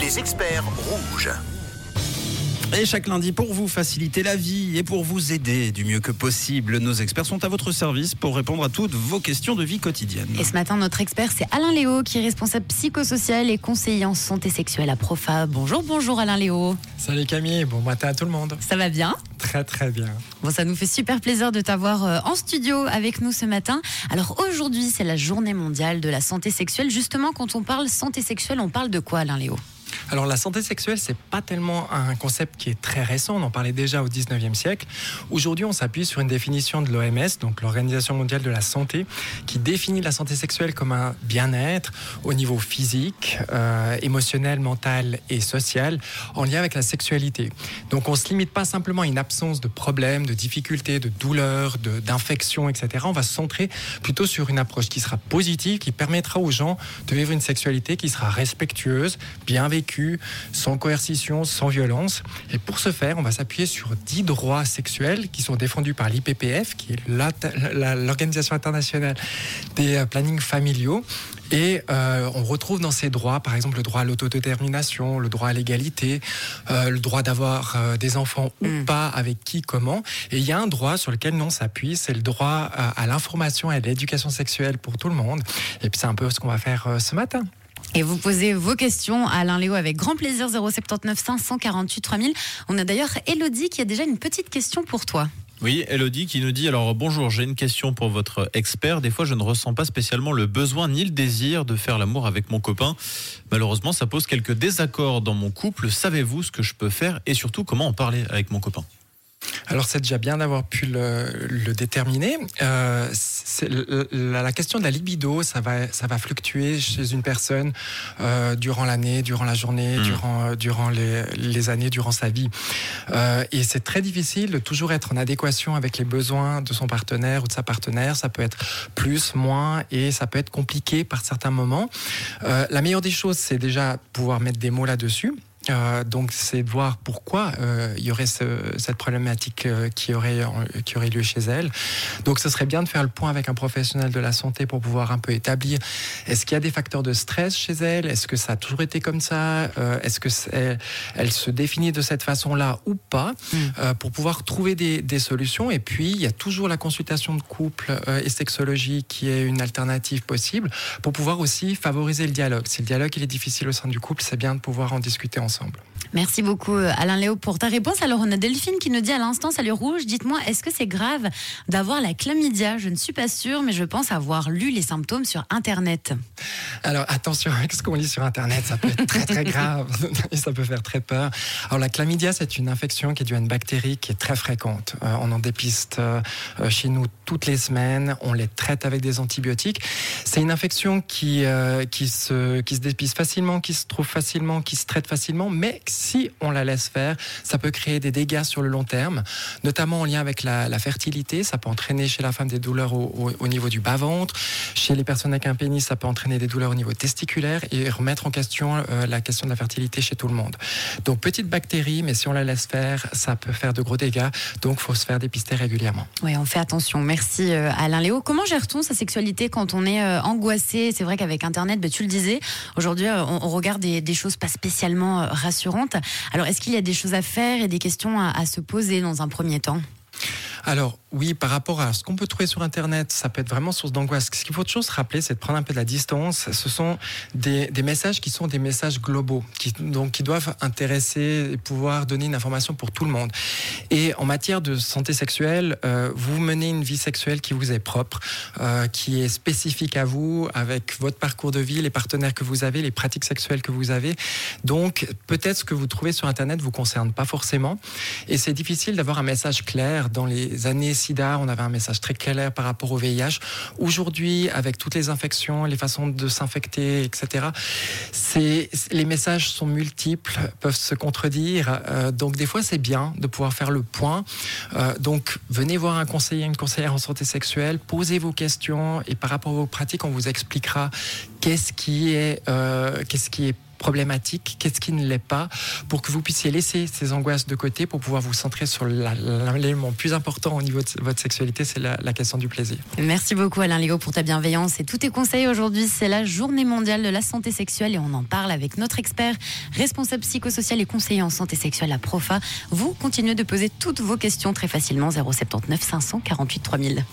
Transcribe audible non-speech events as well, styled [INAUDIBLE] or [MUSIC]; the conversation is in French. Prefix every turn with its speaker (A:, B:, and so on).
A: Les experts rouges.
B: Et chaque lundi, pour vous faciliter la vie et pour vous aider du mieux que possible, nos experts sont à votre service pour répondre à toutes vos questions de vie quotidienne.
C: Et ce matin, notre expert, c'est Alain Léo, qui est responsable psychosocial et conseiller en santé sexuelle à Profa. Bonjour, bonjour Alain Léo.
D: Salut Camille, bon matin à tout le monde.
C: Ça va bien?
D: Très très bien.
C: Bon, ça nous fait super plaisir de t'avoir euh, en studio avec nous ce matin. Alors aujourd'hui, c'est la journée mondiale de la santé sexuelle. Justement, quand on parle santé sexuelle, on parle de quoi Alain Léo?
D: Alors la santé sexuelle, c'est pas tellement un concept qui est très récent, on en parlait déjà au 19e siècle. Aujourd'hui, on s'appuie sur une définition de l'OMS, donc l'Organisation mondiale de la santé, qui définit la santé sexuelle comme un bien-être au niveau physique, euh, émotionnel, mental et social, en lien avec la sexualité. Donc on se limite pas simplement à une absence de problèmes, de difficultés, de douleurs, d'infections, etc. On va se centrer plutôt sur une approche qui sera positive, qui permettra aux gens de vivre une sexualité qui sera respectueuse, sans coercition, sans violence. Et pour ce faire, on va s'appuyer sur 10 droits sexuels qui sont défendus par l'IPPF, qui est l'Organisation internationale des euh, plannings familiaux. Et euh, on retrouve dans ces droits, par exemple, le droit à l'autodétermination, le droit à l'égalité, euh, le droit d'avoir des enfants ou mm. pas, avec qui, comment. Et il y a un droit sur lequel nous on s'appuie, c'est le droit à l'information et à l'éducation sexuelle pour tout le monde. Et puis c'est un peu ce qu'on va faire ce matin.
C: Et vous posez vos questions à Alain Léo avec grand plaisir 079 548 3000. On a d'ailleurs Elodie qui a déjà une petite question pour toi.
E: Oui, Elodie qui nous dit alors bonjour, j'ai une question pour votre expert. Des fois, je ne ressens pas spécialement le besoin ni le désir de faire l'amour avec mon copain. Malheureusement, ça pose quelques désaccords dans mon couple. Savez-vous ce que je peux faire et surtout comment en parler avec mon copain?
D: Alors c'est déjà bien d'avoir pu le, déterminer. Euh, la, question de la libido, ça va, ça va fluctuer chez une personne euh, durant l'année, durant la journée, hmm. durant, euh, durant les, années, durant sa vie. et c'est très difficile de toujours être en adéquation avec les besoins de son partenaire ou de sa partenaire. Ça peut être plus, moins, et ça peut être compliqué par certains moments. la meilleure des choses, c'est déjà pouvoir mettre des mots là-dessus. Euh, donc c'est de voir pourquoi euh, il y aurait cette problématique euh, qui, aurait, qui aurait lieu chez elle. Donc ce serait bien de faire le point avec un professionnel de la santé pour pouvoir un peu établir est-ce qu'il y a des facteurs de stress chez elle? Est-ce que ça a toujours été comme ça? Est-ce que elle, se définit de cette façon-là ou pas? Mm. Pour pouvoir trouver des, des, solutions. Et puis il y a toujours la consultation de couple et sexologie qui est une alternative possible pour pouvoir aussi favoriser le dialogue. Si le dialogue il est difficile au sein du couple, c'est bien de pouvoir en discuter ensemble.
C: Merci beaucoup euh, Alain Léo pour ta réponse. Alors on a Delphine qui nous dit à l'instant, salut Rouge, dites-moi, est-ce que c'est grave d'avoir la chlamydia? Je ne suis pas sûre, mais je pense avoir lu les symptômes sur Internet.
D: Alors attention avec ce qu'on lit sur Internet, ça peut être très très grave [LAUGHS] et ça peut faire très peur. Alors la chlamydia, c'est une infection qui est due à une bactérie qui est très fréquente. Euh, on en dépiste euh, chez nous toutes les semaines, on les traite avec des antibiotiques. C'est une infection qui, qui, se, qui se dépiste facilement, qui se trouve facilement, qui se traite facilement, mais si on la laisse faire, ça peut créer des dégâts sur le long terme, notamment en lien avec la, fertilité. Ça peut entraîner chez la femme des douleurs au, niveau du bas-ventre. Chez les personnes avec un pénis, ça peut entraîner des douleurs au niveau testiculaire et remettre en question euh, la question de la fertilité chez tout le monde. Donc, petite bactérie, mais si on la laisse faire, ça peut faire de gros dégâts. Donc, il faut se faire dépister régulièrement.
C: Oui, on fait attention. Merci euh, Alain Léo. Comment gère-t-on sa sexualité quand on est euh, angoissé? C'est vrai qu'avec Internet, bah, tu le disais, aujourd'hui, on, regarde des, des choses pas spécialement rassurante. Alors, est-ce qu'il y a des choses à faire et des questions à, se poser dans un premier temps?
D: Oui, par rapport à ce qu'on peut trouver sur Internet, ça peut être vraiment source d'angoisse. Ce qu'il faut toujours se rappeler, c'est de prendre un peu de la distance. Ce sont des, messages qui sont des messages globaux, qui, donc qui doivent intéresser et pouvoir donner une information pour tout le monde. Et en matière de santé sexuelle, euh, vous menez une vie sexuelle qui vous est propre, euh, qui est spécifique à vous, avec votre parcours de vie, les partenaires que vous avez, les pratiques sexuelles que vous avez. Donc peut-être ce que vous trouvez sur Internet vous concerne pas forcément. Et c'est difficile d'avoir un message clair dans les années SIDA, on avait un message très clair par rapport au VIH. Aujourd'hui, avec toutes les infections, les façons de s'infecter, etc., les messages sont multiples, peuvent se contredire. Euh, donc, des fois, c'est bien de pouvoir faire le point. Euh, donc, venez voir un conseiller, une conseillère en santé sexuelle, posez vos questions et par rapport à vos pratiques, on vous expliquera qu'est-ce qui est, euh, qu'est-ce qui est problématique, qu'est-ce qui ne l'est pas, pour que vous puissiez laisser ces angoisses de côté pour pouvoir vous centrer sur l'élément plus important au niveau de votre sexualité, c'est la, question du plaisir.
C: Merci beaucoup Alain Léo pour ta bienveillance et tous tes conseils aujourd'hui. C'est la journée mondiale de la santé sexuelle et on en parle avec notre expert, responsable psychosocial et conseiller en santé sexuelle à Profa. Vous continuez de poser toutes vos questions très facilement 079 548 3000.